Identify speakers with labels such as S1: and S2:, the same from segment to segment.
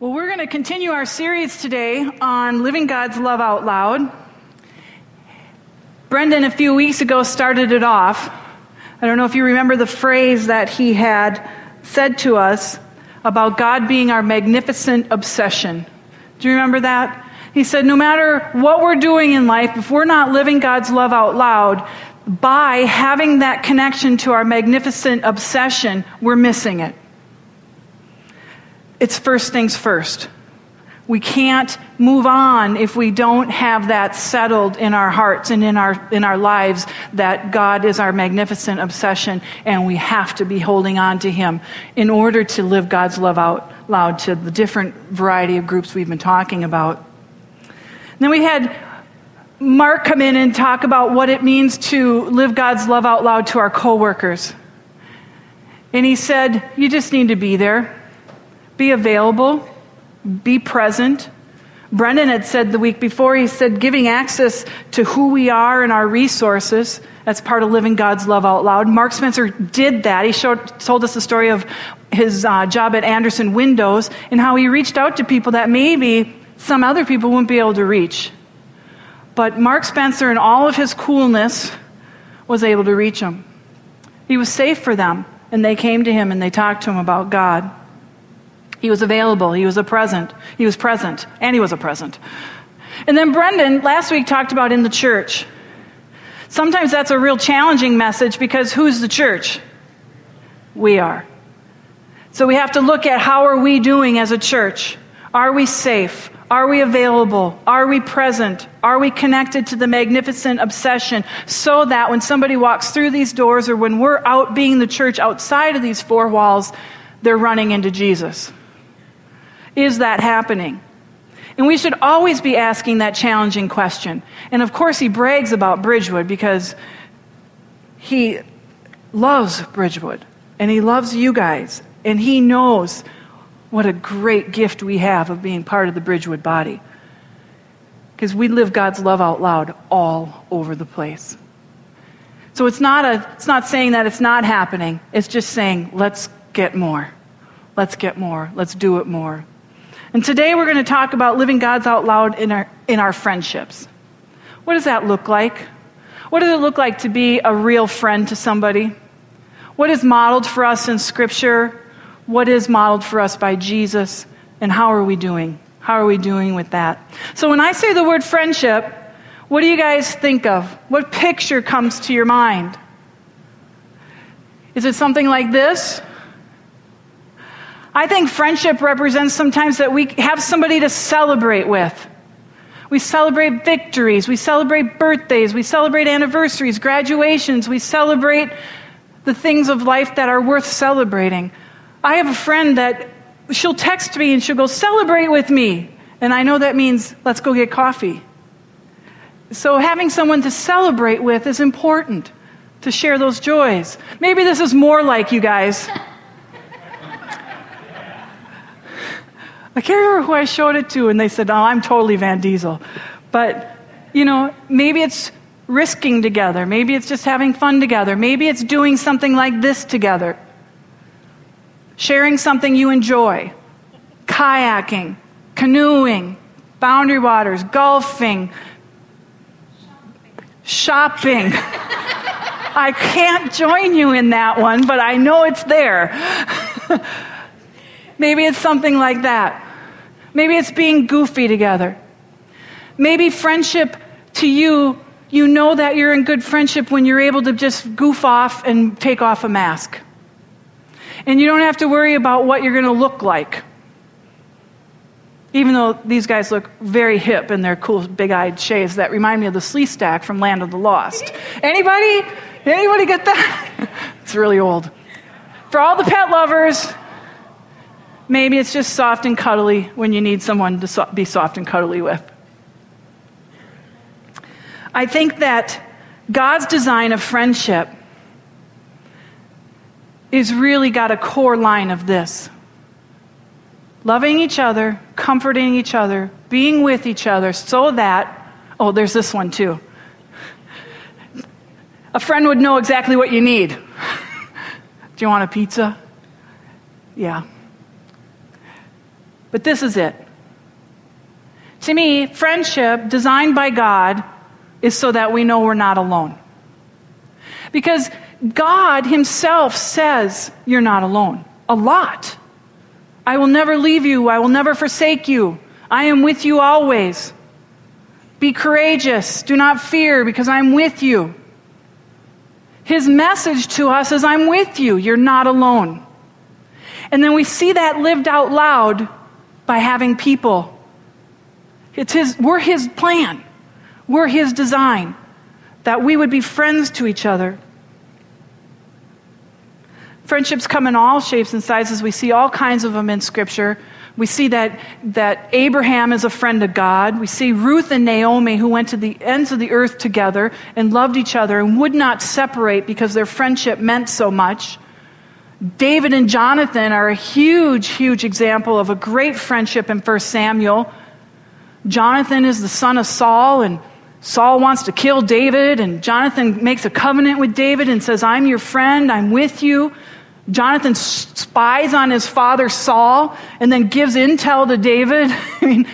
S1: Well, we're going to continue our series today on living God's love out loud. Brendan, a few weeks ago, started it off. I don't know if you remember the phrase that he had said to us about God being our magnificent obsession. Do you remember that? He said, no matter what we're doing in life, if we're not living God's love out loud, by having that connection to our magnificent obsession, we're missing it. It's first things first. We can't move on if we don't have that settled in our hearts and in our, in our lives that God is our magnificent obsession and we have to be holding on to Him in order to live God's love out loud to the different variety of groups we've been talking about. And then we had Mark come in and talk about what it means to live God's love out loud to our coworkers. And he said, You just need to be there, be available, be present. Brendan had said the week before, he said, giving access to who we are and our resources. That's part of living God's love out loud. Mark Spencer did that. He showed, told us the story of his uh, job at Andersen Windows and how he reached out to people that maybe some other people wouldn't be able to reach. But Mark Spencer, in all of his coolness, was able to reach them. He was safe for them, and they came to him and they talked to him about God. He was available. He was a present. He was present. And he was a present. And then Brendan last week talked about in the church. Sometimes that's a real challenging message because who's the church? We are. So we have to look at how are we doing as a church? Are we safe? Are we available? Are we present? Are we connected to the magnificent obsession so that when somebody walks through these doors or when we're out being the church outside of these four walls, they're running into Jesus? Is that happening? And we should always be asking that challenging question. And of course, he brags about Bridgewood because he loves Bridgewood and he loves you guys and he knows what a great gift we have of being part of the Bridgewood body. Because we live God's love out loud all over the place. So it's not, a, it's not saying that it's not happening, it's just saying, let's get more. Let's get more. Let's do it more. And today we're going to talk about living God's out loud in our, in our friendships. What does that look like? What does it look like to be a real friend to somebody? What is modeled for us in Scripture? What is modeled for us by Jesus? And how are we doing? How are we doing with that? So when I say the word friendship, what do you guys think of? What picture comes to your mind? Is it something like this? I think friendship represents sometimes that we have somebody to celebrate with. We celebrate victories, we celebrate birthdays, we celebrate anniversaries, graduations, we celebrate the things of life that are worth celebrating. I have a friend that she'll text me and she'll go, Celebrate with me. And I know that means let's go get coffee. So having someone to celebrate with is important to share those joys. Maybe this is more like you guys. I can't remember who I showed it to, and they said, Oh, I'm totally Vin Diesel. But, you know, maybe it's risking together. Maybe it's just having fun together. Maybe it's doing something like this together. Sharing something you enjoy. Kayaking, canoeing, boundary waters, golfing, shopping. I can't join you in that one, but I know it's there. Maybe it's something like that. Maybe it's being goofy together. Maybe friendship to you, you know that you're in good friendship when you're able to just goof off and take off a mask. And you don't have to worry about what you're going to look like. Even though these guys look very hip in their cool big-eyed shades that remind me of the Sleestak from Land of the Lost. Anybody? Anybody get that? it's really old. For all the pet lovers, Maybe it's just soft and cuddly when you need someone to so- be soft and cuddly with. I think that God's design of friendship is really got a core line of this loving each other, comforting each other, being with each other so that, oh, there's this one too. A friend would know exactly what you need. Do you want a pizza? Yeah. But this is it. To me, friendship designed by God is so that we know we're not alone. Because God Himself says you're not alone a lot. I will never leave you, I will never forsake you. I am with you always. Be courageous, do not fear, because I'm with you. His message to us is, I'm with you, you're not alone. And then we see that lived out loud by having people. It's his, we're His plan, we're His design, that we would be friends to each other. Friendships come in all shapes and sizes. We see all kinds of them in Scripture. We see that, that Abraham is a friend of God. We see Ruth and Naomi who went to the ends of the earth together and loved each other and would not separate because their friendship meant so much. David and Jonathan are a huge, huge example of a great friendship in 1 Samuel. Jonathan is the son of Saul, and Saul wants to kill David, and Jonathan makes a covenant with David and says, I'm your friend, I'm with you. Jonathan spies on his father Saul and then gives intel to David. I mean,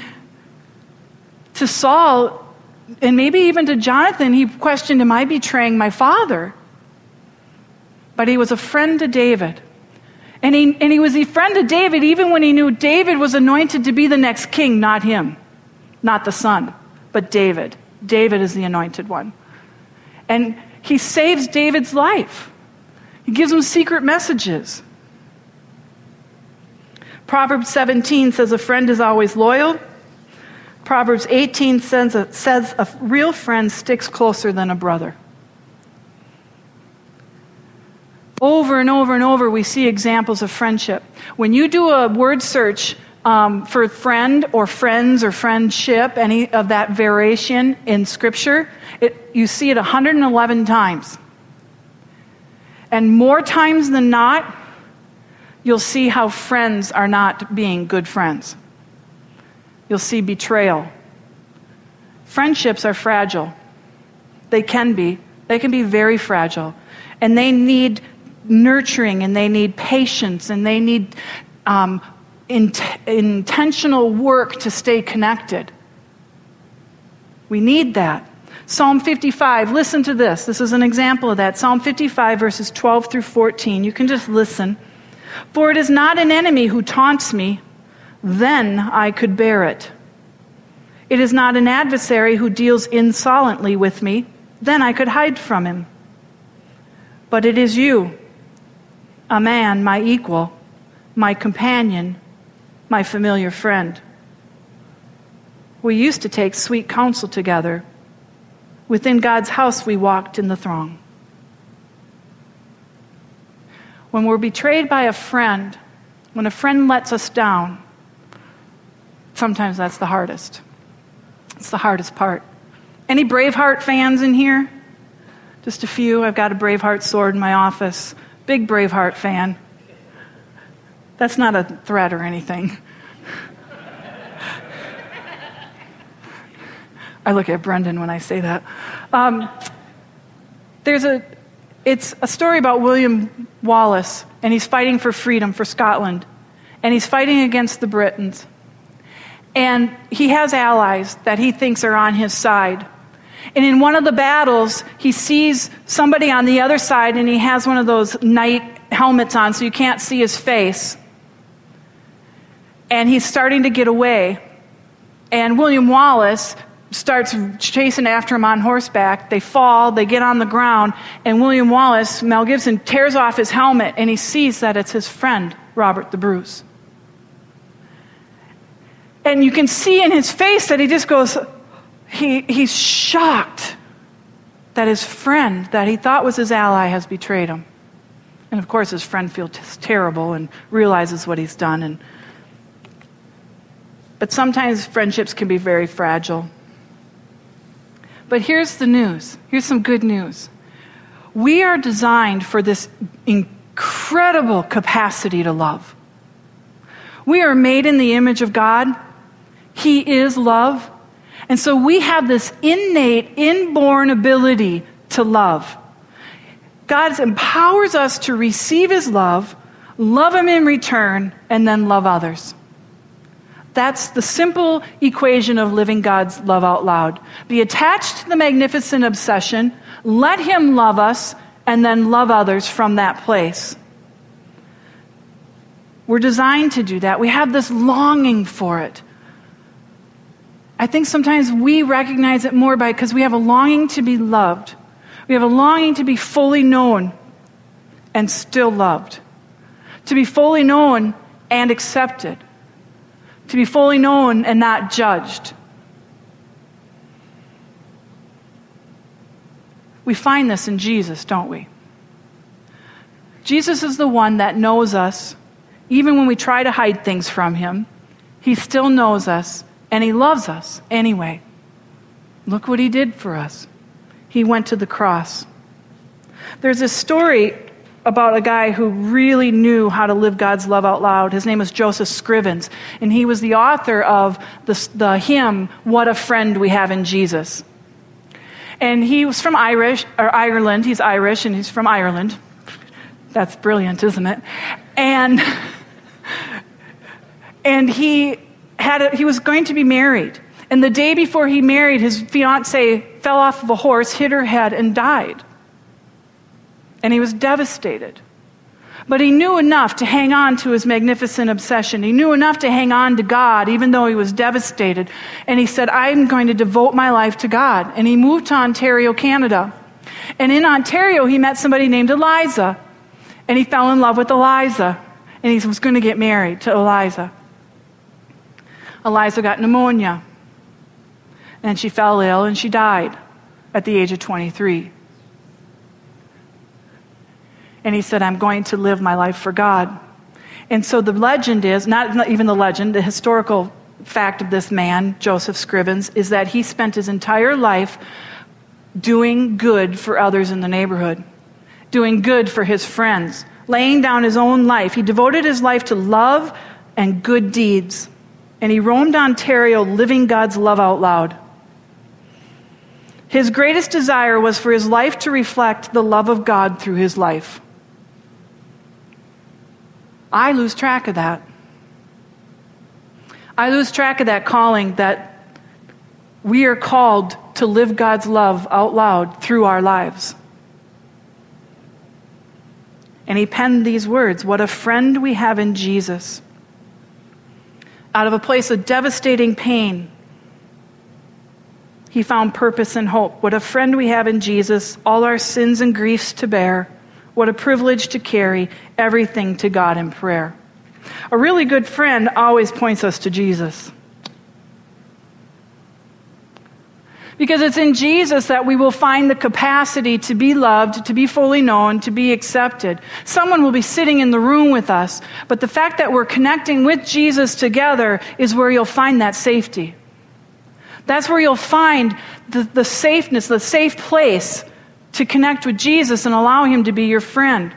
S1: to Saul, and maybe even to Jonathan, he questioned, Am I betraying my father? But he was a friend to David. And he, and he was a friend to David even when he knew David was anointed to be the next king, not him, not the son, but David. David is the anointed one. And he saves David's life. He gives him secret messages. Proverbs 17 says a friend is always loyal. Proverbs 18 says a, says a real friend sticks closer than a brother. Over and over and over, we see examples of friendship. When you do a word search um, for friend or friends or friendship, any of that variation in Scripture, it, you see it 111 times. And more times than not, you'll see how friends are not being good friends. You'll see betrayal. Friendships are fragile. They can be. They can be very fragile. And they need nurturing and they need patience and they need um, in- intentional work to stay connected. We need that. Psalm 55, listen to this. This is an example of that. Psalm 55, verses 12 through 14. You can just listen. For it is not an enemy who taunts me, then I could bear it. It is not an adversary who deals insolently with me, then I could hide from him. But it is you, a man, my equal, my companion, my familiar friend. We used to take sweet counsel together Within God's house, we walked in the throng. When we're betrayed by a friend, when a friend lets us down, sometimes that's the hardest. It's the hardest part. Any Braveheart fans in here? Just a few. I've got a Braveheart sword in my office. Big Braveheart fan. That's not a threat or anything. I look at Brendan when I say that. Um, there's a, it's a story about William Wallace, and he's fighting for freedom for Scotland, and he's fighting against the Britons. And he has allies that he thinks are on his side. And in one of the battles, he sees somebody on the other side, and he has one of those knight helmets on so you can't see his face. And he's starting to get away. And William Wallace starts chasing after him on horseback. They fall, they get on the ground, and William Wallace, Mel Gibson, tears off his helmet and he sees that it's his friend, Robert the Bruce. And you can see in his face that he just goes, he, he's shocked that his friend, that he thought was his ally, has betrayed him. And of course, his friend feels terrible and realizes what he's done. And, but sometimes friendships can be very fragile. But here's the news here's some good news. We are designed for this incredible capacity to love. We are made in the image of God, He is love. And so we have this innate, inborn ability to love. God empowers us to receive His love, love Him in return, and then love others. That's the simple equation of living God's love out loud. Be attached to the magnificent obsession, let Him love us, and then love others from that place. We're designed to do that. We have this longing for it. I think sometimes we recognize it more by because we have a longing to be loved. We have a longing to be fully known and still loved. To be fully known and accepted. To be fully known and not judged. We find this in Jesus, don't we? Jesus is the one that knows us even when we try to hide things from him. He still knows us and he loves us anyway. Look what he did for us. He went to the cross. There's a story about a guy who really knew how to live God's love out loud. His name was Joseph Scrivens, and he was the author of the, the hymn, What a Friend We Have in Jesus. And he was from Irish, or Ireland. He's Irish, and he's from Ireland. That's brilliant, isn't it? And, and he, had a, he was going to be married. And the day before he married, his fiancee fell off of a horse, hit her head, and died. And he was devastated. But he knew enough to hang on to his magnificent obsession. He knew enough to hang on to God, even though he was devastated. And he said, I'm going to devote my life to God. And he moved to Ontario, Canada. And in Ontario, he met somebody named Eliza. And he fell in love with Eliza. And he was going to get married to Eliza. Eliza got pneumonia. And she fell ill and she died at the age of 23. And he said, I'm going to live my life for God. And so the legend is, not, even the legend, the historical fact of this man, Joseph Scrivens, is that he spent his entire life doing good for others in the neighborhood, doing good for his friends, laying down his own life. He devoted his life to love and good deeds. And he roamed Ontario living God's love out loud. His greatest desire was for his life to reflect the love of God through his life. I lose track of that. I lose track of that calling that we are called to live God's love out loud through our lives. And he penned these words What a friend we have in Jesus. Out of a place of devastating pain, he found purpose and hope. What a friend we have in Jesus, all our sins and griefs to bear. What a privilege to carry everything to God in prayer. A really good friend always points us to Jesus. Because it's in Jesus that we will find the capacity to be loved, to be fully known, to be accepted. Someone will be sitting in the room with us, but the fact that we're connecting with Jesus together is where you'll find that safety. That's where you'll find the, the safeness, the safe place to connect with Jesus and allow Him to be your friend.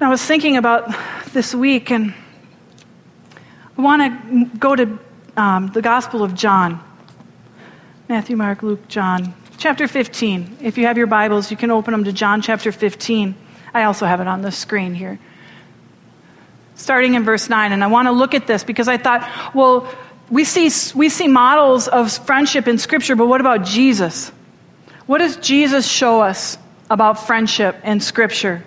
S1: And I was thinking about this week, and I want to go to um, the Gospel of John Matthew, Mark, Luke, John, chapter 15. If you have your Bibles, you can open them to John chapter 15. I also have it on the screen here. Starting in verse 9, and I want to look at this because I thought, well, we see, we see models of friendship in Scripture, but what about Jesus? What does Jesus show us about friendship in Scripture?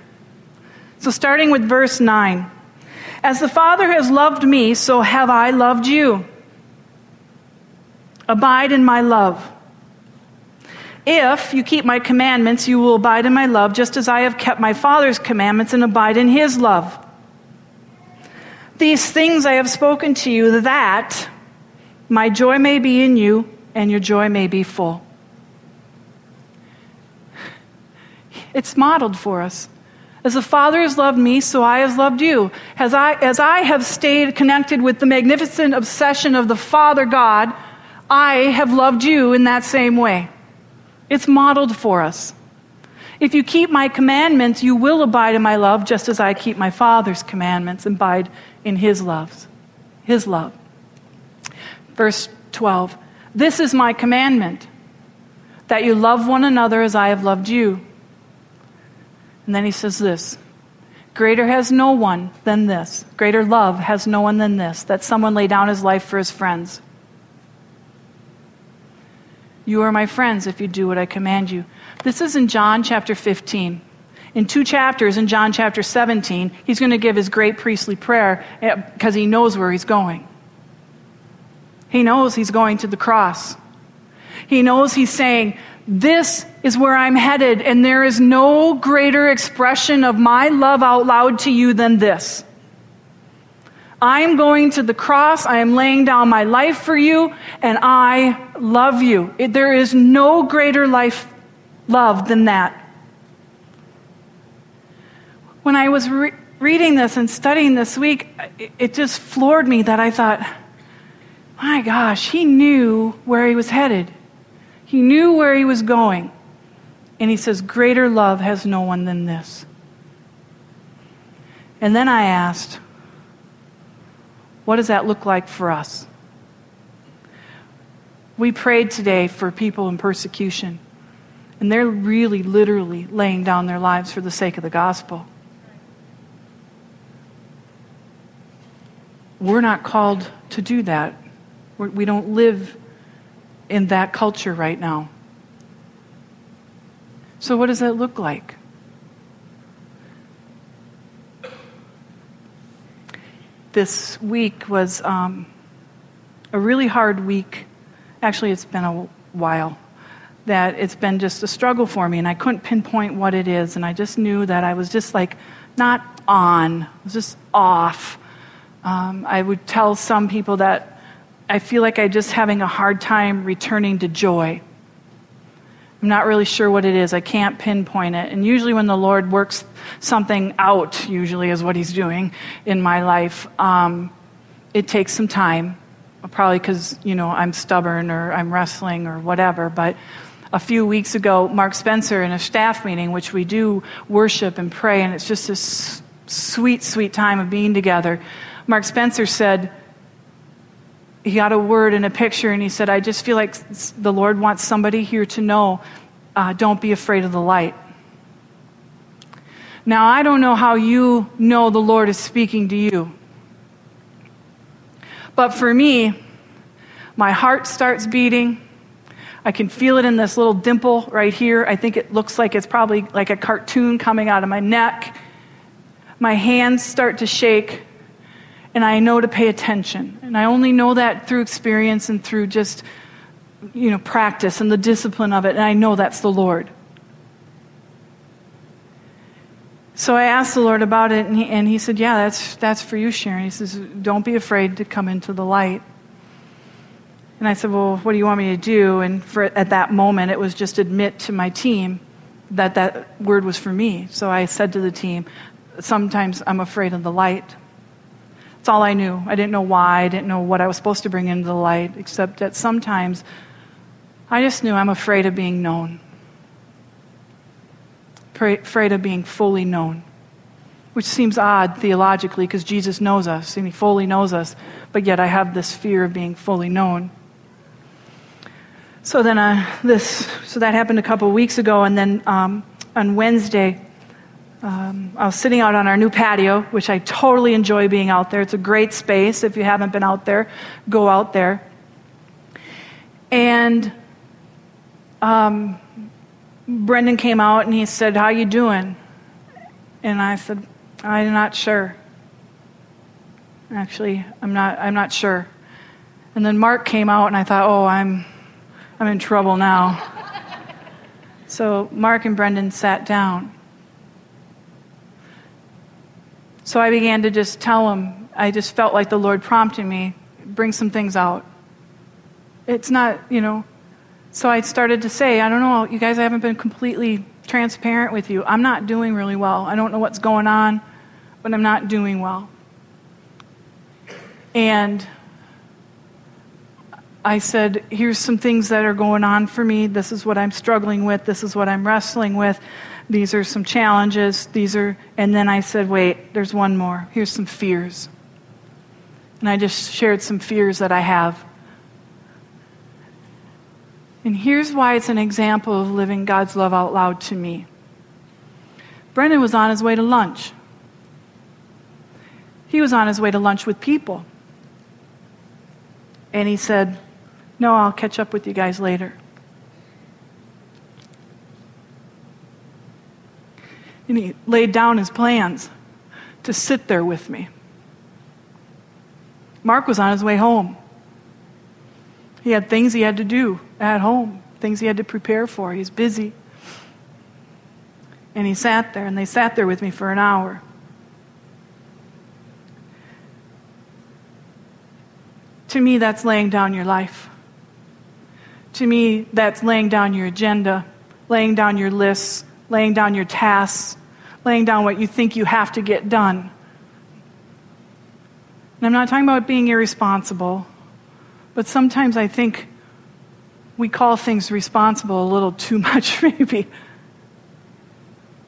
S1: So, starting with verse 9 As the Father has loved me, so have I loved you. Abide in my love. If you keep my commandments, you will abide in my love, just as I have kept my Father's commandments and abide in his love. These things I have spoken to you, that my joy may be in you and your joy may be full. It's modeled for us. As the Father has loved me, so I have loved you. As I, as I have stayed connected with the magnificent obsession of the Father God, I have loved you in that same way. It's modeled for us. If you keep my commandments, you will abide in my love, just as I keep my Father's commandments and abide in his love. His love. Verse 12. This is my commandment, that you love one another as I have loved you. And then he says this Greater has no one than this. Greater love has no one than this, that someone lay down his life for his friends. You are my friends if you do what I command you. This is in John chapter 15. In two chapters, in John chapter 17, he's going to give his great priestly prayer because eh, he knows where he's going. He knows he's going to the cross. He knows he's saying, This is where I'm headed, and there is no greater expression of my love out loud to you than this. I am going to the cross. I am laying down my life for you, and I love you. It, there is no greater life love than that. When I was re- reading this and studying this week, it, it just floored me that I thought, my gosh, he knew where he was headed. He knew where he was going. And he says, Greater love has no one than this. And then I asked, What does that look like for us? We prayed today for people in persecution, and they're really, literally laying down their lives for the sake of the gospel. We're not called to do that. We're, we do not live in that culture right now. So, what does that look like? This week was um, a really hard week. Actually, it's been a while that it's been just a struggle for me, and I couldn't pinpoint what it is, and I just knew that I was just like not on, I was just off. Um, I would tell some people that I feel like I'm just having a hard time returning to joy. I'm not really sure what it is. I can't pinpoint it. And usually, when the Lord works something out, usually is what He's doing in my life, um, it takes some time. Probably because, you know, I'm stubborn or I'm wrestling or whatever. But a few weeks ago, Mark Spencer, in a staff meeting, which we do worship and pray, and it's just this sweet, sweet time of being together, Mark Spencer said, he got a word and a picture, and he said, I just feel like the Lord wants somebody here to know uh, don't be afraid of the light. Now, I don't know how you know the Lord is speaking to you. But for me, my heart starts beating. I can feel it in this little dimple right here. I think it looks like it's probably like a cartoon coming out of my neck. My hands start to shake and I know to pay attention. And I only know that through experience and through just, you know, practice and the discipline of it. And I know that's the Lord. So I asked the Lord about it, and he, and he said, Yeah, that's, that's for you, Sharon. He says, Don't be afraid to come into the light. And I said, Well, what do you want me to do? And for, at that moment, it was just admit to my team that that word was for me. So I said to the team, Sometimes I'm afraid of the light. That's all I knew. I didn't know why. I didn't know what I was supposed to bring into the light, except that sometimes I just knew I'm afraid of being known. Afraid of being fully known. Which seems odd theologically because Jesus knows us and he fully knows us, but yet I have this fear of being fully known. So then, uh, this, so that happened a couple of weeks ago, and then um, on Wednesday, um, I was sitting out on our new patio, which I totally enjoy being out there. It's a great space. If you haven't been out there, go out there. And um, Brendan came out and he said, "How you doing?" And I said, "I'm not sure. Actually, I'm not. I'm not sure." And then Mark came out, and I thought, "Oh, I'm, I'm in trouble now." so Mark and Brendan sat down. So I began to just tell him, I just felt like the Lord prompting me, bring some things out. It's not, you know. So I started to say, I don't know, you guys, I haven't been completely transparent with you. I'm not doing really well. I don't know what's going on, but I'm not doing well. And I said, Here's some things that are going on for me. This is what I'm struggling with. This is what I'm wrestling with. These are some challenges. These are, and then I said, wait, there's one more. Here's some fears. And I just shared some fears that I have. And here's why it's an example of living God's love out loud to me. Brendan was on his way to lunch. He was on his way to lunch with people. And he said, No, I'll catch up with you guys later. And he laid down his plans to sit there with me. Mark was on his way home. He had things he had to do at home, things he had to prepare for. He's busy. And he sat there, and they sat there with me for an hour. To me, that's laying down your life. To me, that's laying down your agenda, laying down your lists, laying down your tasks, laying down what you think you have to get done. And I'm not talking about being irresponsible, but sometimes I think we call things responsible a little too much, maybe.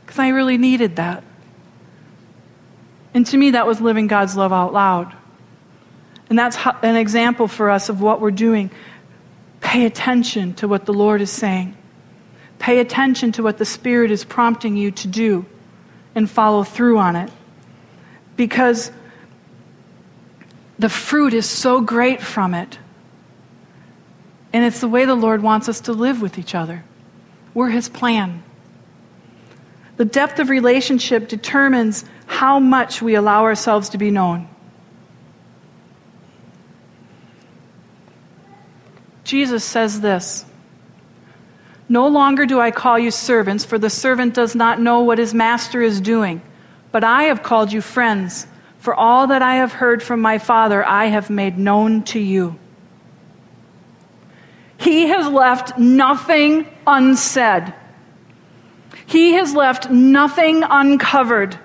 S1: Because I really needed that. And to me, that was living God's love out loud. And that's an example for us of what we're doing. Pay attention to what the Lord is saying. Pay attention to what the Spirit is prompting you to do and follow through on it. Because the fruit is so great from it. And it's the way the Lord wants us to live with each other. We're His plan. The depth of relationship determines how much we allow ourselves to be known. Jesus says this No longer do I call you servants, for the servant does not know what his master is doing. But I have called you friends, for all that I have heard from my Father I have made known to you. He has left nothing unsaid. He has left nothing uncovered.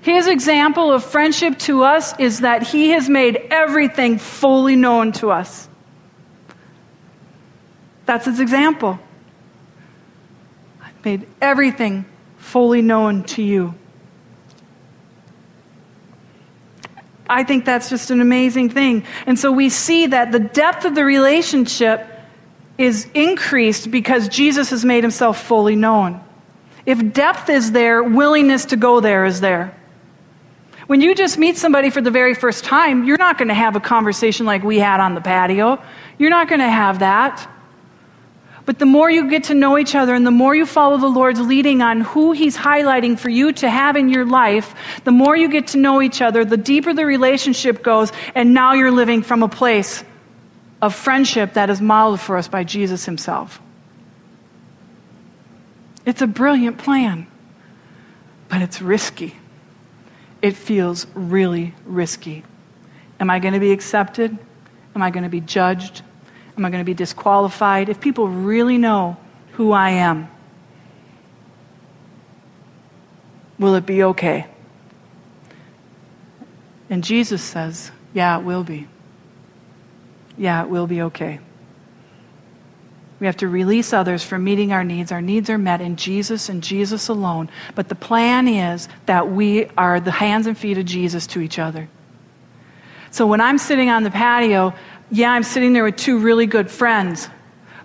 S1: His example of friendship to us is that he has made everything fully known to us. That's his example. I've made everything fully known to you. I think that's just an amazing thing. And so we see that the depth of the relationship is increased because Jesus has made himself fully known. If depth is there, willingness to go there is there. When you just meet somebody for the very first time, you're not going to have a conversation like we had on the patio. You're not going to have that. But the more you get to know each other and the more you follow the Lord's leading on who He's highlighting for you to have in your life, the more you get to know each other, the deeper the relationship goes, and now you're living from a place of friendship that is modeled for us by Jesus Himself. It's a brilliant plan, but it's risky. It feels really risky. Am I going to be accepted? Am I going to be judged? Am I going to be disqualified? If people really know who I am, will it be okay? And Jesus says, Yeah, it will be. Yeah, it will be okay. We have to release others from meeting our needs. Our needs are met in Jesus and Jesus alone. But the plan is that we are the hands and feet of Jesus to each other. So when I'm sitting on the patio, yeah, I'm sitting there with two really good friends,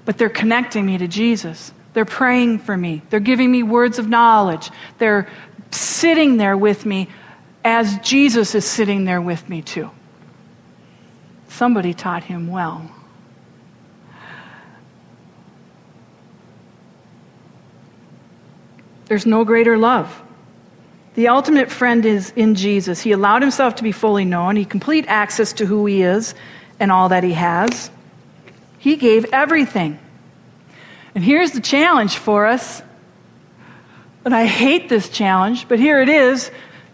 S1: but they're connecting me to Jesus. They're praying for me. They're giving me words of knowledge. They're sitting there with me as Jesus is sitting there with me, too. Somebody taught him well. There's no greater love. The ultimate friend is in Jesus. He allowed himself to be fully known, he complete access to who he is, and all that he has. He gave everything. And here's the challenge for us. And I hate this challenge, but here it is.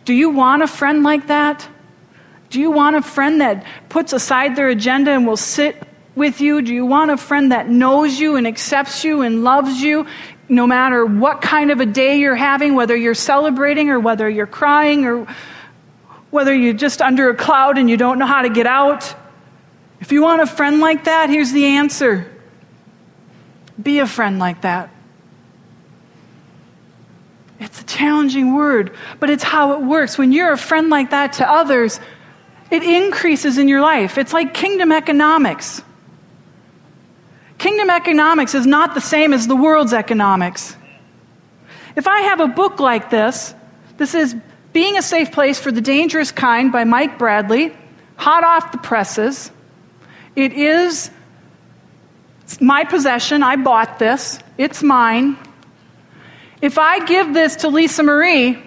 S1: Do you want a friend like that? Do you want a friend that puts aside their agenda and will sit with you? Do you want a friend that knows you and accepts you and loves you no matter what kind of a day you're having, whether you're celebrating or whether you're crying or whether you're just under a cloud and you don't know how to get out? If you want a friend like that, here's the answer be a friend like that. It's a challenging word, but it's how it works. When you're a friend like that to others, it increases in your life. It's like kingdom economics. Kingdom economics is not the same as the world's economics. If I have a book like this, this is Being a Safe Place for the Dangerous Kind by Mike Bradley, hot off the presses. It is my possession. I bought this, it's mine. If I give this to Lisa Marie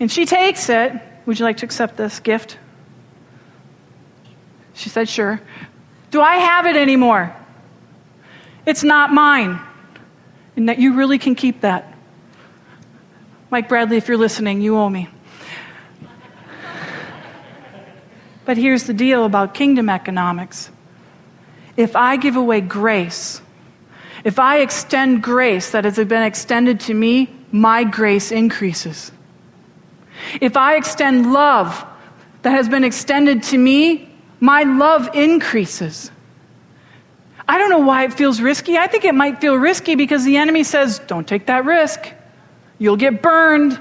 S1: and she takes it, would you like to accept this gift? She said, Sure. Do I have it anymore? It's not mine. And that you really can keep that. Mike Bradley, if you're listening, you owe me. But here's the deal about kingdom economics if I give away grace, if I extend grace that has been extended to me, my grace increases. If I extend love that has been extended to me, my love increases. I don't know why it feels risky. I think it might feel risky because the enemy says, don't take that risk. You'll get burned.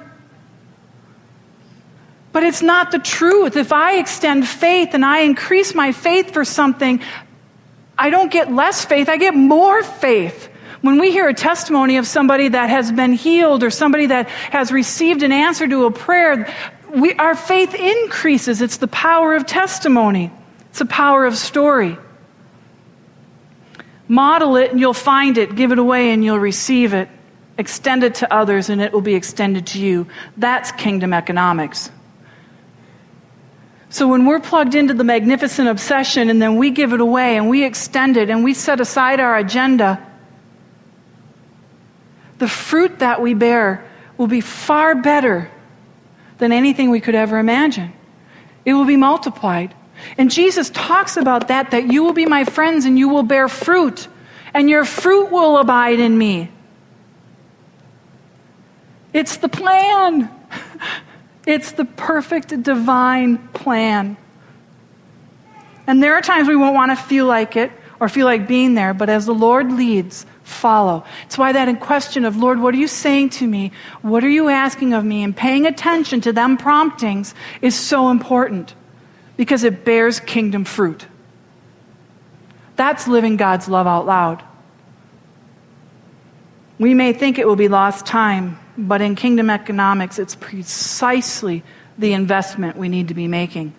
S1: But it's not the truth. If I extend faith and I increase my faith for something, I don't get less faith, I get more faith. When we hear a testimony of somebody that has been healed or somebody that has received an answer to a prayer, we, our faith increases. It's the power of testimony, it's the power of story. Model it and you'll find it. Give it away and you'll receive it. Extend it to others and it will be extended to you. That's kingdom economics. So when we're plugged into the magnificent obsession and then we give it away and we extend it and we set aside our agenda, the fruit that we bear will be far better than anything we could ever imagine. It will be multiplied. And Jesus talks about that, that you will be my friends and you will bear fruit, and your fruit will abide in me. It's the plan. It's the perfect divine plan. And there are times we won't want to feel like it or feel like being there, but as the Lord leads, follow. It's why that in question of, Lord, what are you saying to me? What are you asking of me? And paying attention to them promptings is so important because it bears kingdom fruit. That's living God's love out loud. We may think it will be lost time, but in kingdom economics, it's precisely the investment we need to be making.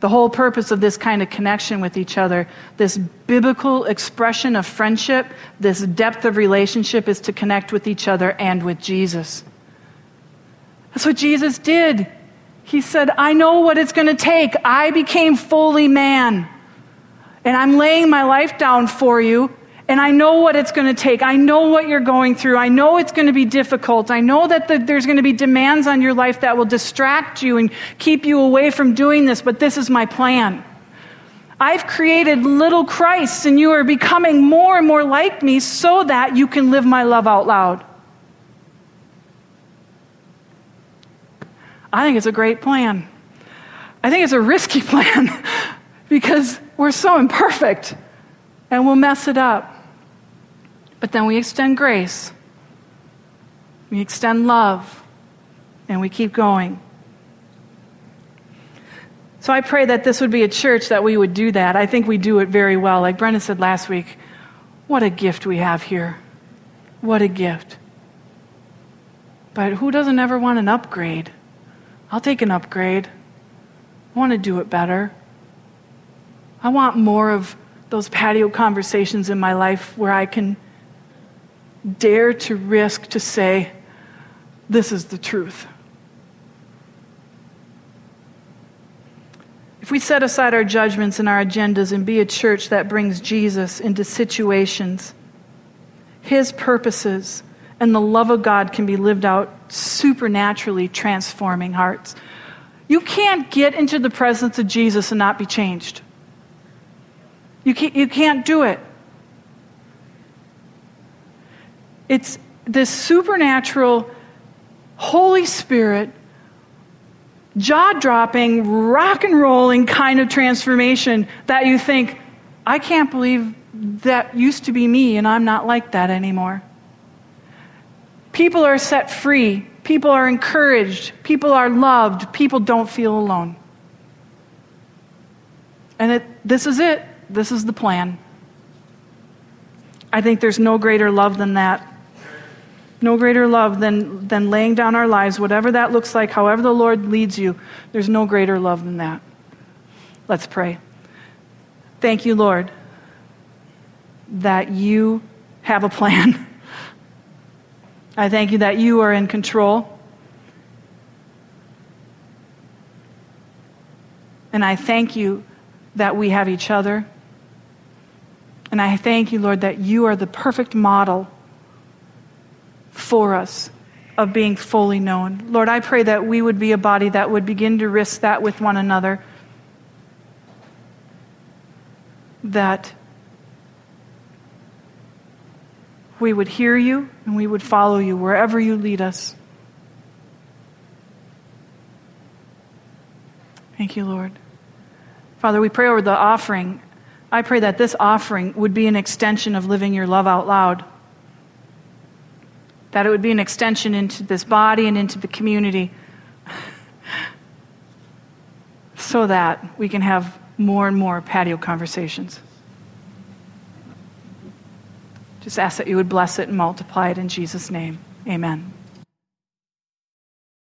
S1: The whole purpose of this kind of connection with each other, this biblical expression of friendship, this depth of relationship, is to connect with each other and with Jesus. That's what Jesus did. He said, I know what it's going to take. I became fully man. And I'm laying my life down for you. And I know what it's going to take. I know what you're going through. I know it's going to be difficult. I know that the, there's going to be demands on your life that will distract you and keep you away from doing this, but this is my plan. I've created little Christs, and you are becoming more and more like me so that you can live my love out loud. I think it's a great plan. I think it's a risky plan because we're so imperfect and we'll mess it up. But then we extend grace, we extend love, and we keep going. So I pray that this would be a church that we would do that. I think we do it very well. Like Brendan said last week, what a gift we have here. What a gift. But who doesn't ever want an upgrade? I'll take an upgrade. I want to do it better. I want more of those patio conversations in my life where I can dare to risk to say, This is the truth. If we set aside our judgments and our agendas and be a church that brings Jesus into situations, his purposes, and the love of God can be lived out supernaturally transforming hearts. You can't get into the presence of Jesus and not be changed. You can't, you can't do it. It's this supernatural, Holy Spirit, jaw dropping, rock and rolling kind of transformation that you think, I can't believe that used to be me and I'm not like that anymore. People are set free. People are encouraged. People are loved. People don't feel alone. And it, this is it. This is the plan. I think there's no greater love than that. No greater love than, than laying down our lives, whatever that looks like, however the Lord leads you. There's no greater love than that. Let's pray. Thank you, Lord, that you have a plan. I thank you that you are in control. And I thank you that we have each other. And I thank you, Lord, that you are the perfect model for us of being fully known. Lord, I pray that we would be a body that would begin to risk that with one another. That we would hear you and we would follow you wherever you lead us. Thank you, Lord. Father, we pray over the offering. I pray that this offering would be an extension of living your love out loud that it would be an extension into this body and into the community so that we can have more and more patio conversations. Just ask that you would bless it and multiply it in Jesus' name. Amen.